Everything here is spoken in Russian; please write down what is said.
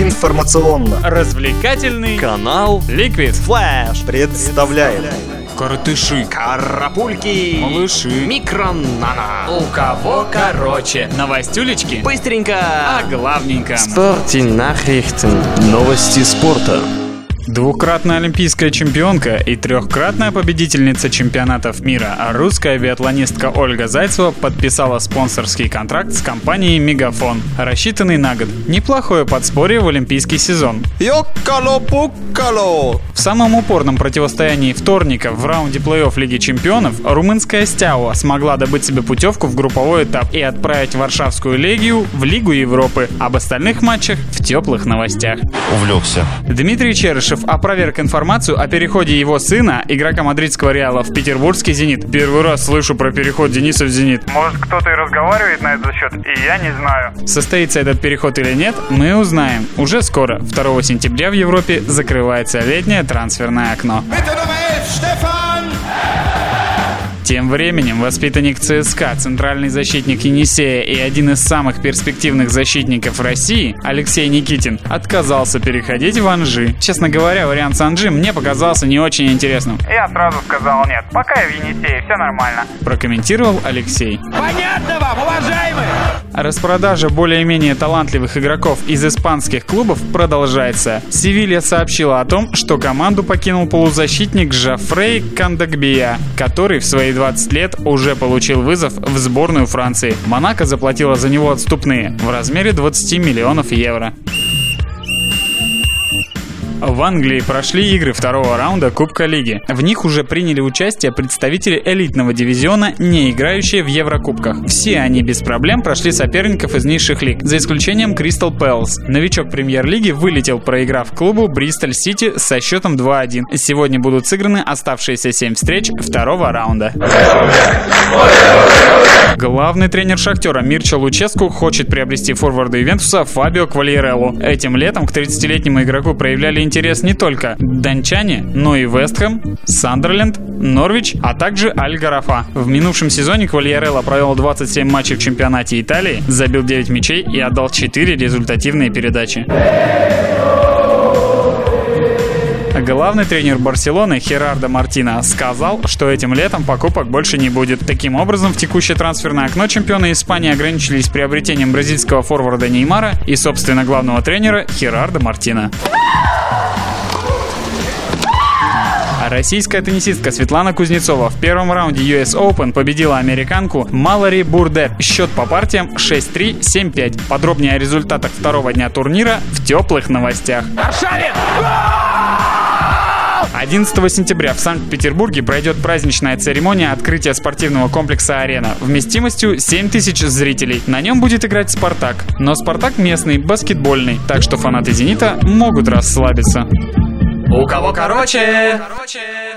Информационно развлекательный канал Liquid Flash представляет Коротыши, Карапульки, малыши, Микронана. у кого короче. Новостюлечки, Быстренько. а главненько. Nachrichten. Новости спорта. Двукратная олимпийская чемпионка и трехкратная победительница чемпионатов мира, а русская биатлонистка Ольга Зайцева подписала спонсорский контракт с компанией «Мегафон», рассчитанный на год. Неплохое подспорье в олимпийский сезон. Йоккало-пуккало В самом упорном противостоянии вторника в раунде плей-офф Лиги Чемпионов румынская Стяуа смогла добыть себе путевку в групповой этап и отправить Варшавскую Легию в Лигу Европы. Об остальных матчах в теплых новостях. увлекся. Дмитрий Черышев опроверг информацию о переходе его сына, игрока мадридского Реала, в петербургский «Зенит». Первый раз слышу про переход Дениса в «Зенит». Может, кто-то и разговаривает на этот счет, и я не знаю. Состоится этот переход или нет, мы узнаем. Уже скоро, 2 сентября в Европе, закрывается летнее трансферное окно. Тем временем воспитанник ЦСКА, центральный защитник Енисея и один из самых перспективных защитников России, Алексей Никитин, отказался переходить в Анжи. Честно говоря, вариант с Анжи мне показался не очень интересным, Я сразу сказал нет. Пока я в Енисее, все нормально. прокомментировал Алексей. Понятно вам, уважаемые! Распродажа более-менее талантливых игроков из испанских клубов продолжается. Севилья сообщила о том, что команду покинул полузащитник Жафрей Кандагбия, который в свои 20 лет уже получил вызов в сборную Франции. Монако заплатила за него отступные в размере 20 миллионов евро. В Англии прошли игры второго раунда Кубка Лиги. В них уже приняли участие представители элитного дивизиона, не играющие в Еврокубках. Все они без проблем прошли соперников из низших лиг, за исключением Кристал Пэлс. Новичок премьер-лиги вылетел, проиграв клубу Бристоль Сити со счетом 2-1. Сегодня будут сыграны оставшиеся 7 встреч второго раунда. Главный тренер Шахтера Мирча Луческу хочет приобрести форварда Ивентуса Фабио Квальерелло. Этим летом к 30-летнему игроку проявляли интерес не только дончане, но и Вестхэм, Сандерленд, Норвич, а также Аль-Гарафа. В минувшем сезоне Квальерелло провел 27 матчей в чемпионате Италии, забил 9 мячей и отдал 4 результативные передачи. Главный тренер Барселоны Херардо Мартина сказал, что этим летом покупок больше не будет. Таким образом, в текущее трансферное окно чемпионы Испании ограничились приобретением бразильского форварда Неймара и, собственно, главного тренера Херардо Мартина. А Российская теннисистка Светлана Кузнецова в первом раунде US Open победила американку Малори Бурде. Счет по партиям 6-3, 7-5. Подробнее о результатах второго дня турнира в теплых новостях. 11 сентября в Санкт-Петербурге пройдет праздничная церемония открытия спортивного комплекса «Арена» вместимостью 7 тысяч зрителей. На нем будет играть «Спартак». Но «Спартак» местный, баскетбольный, так что фанаты «Зенита» могут расслабиться. У кого короче? Короче...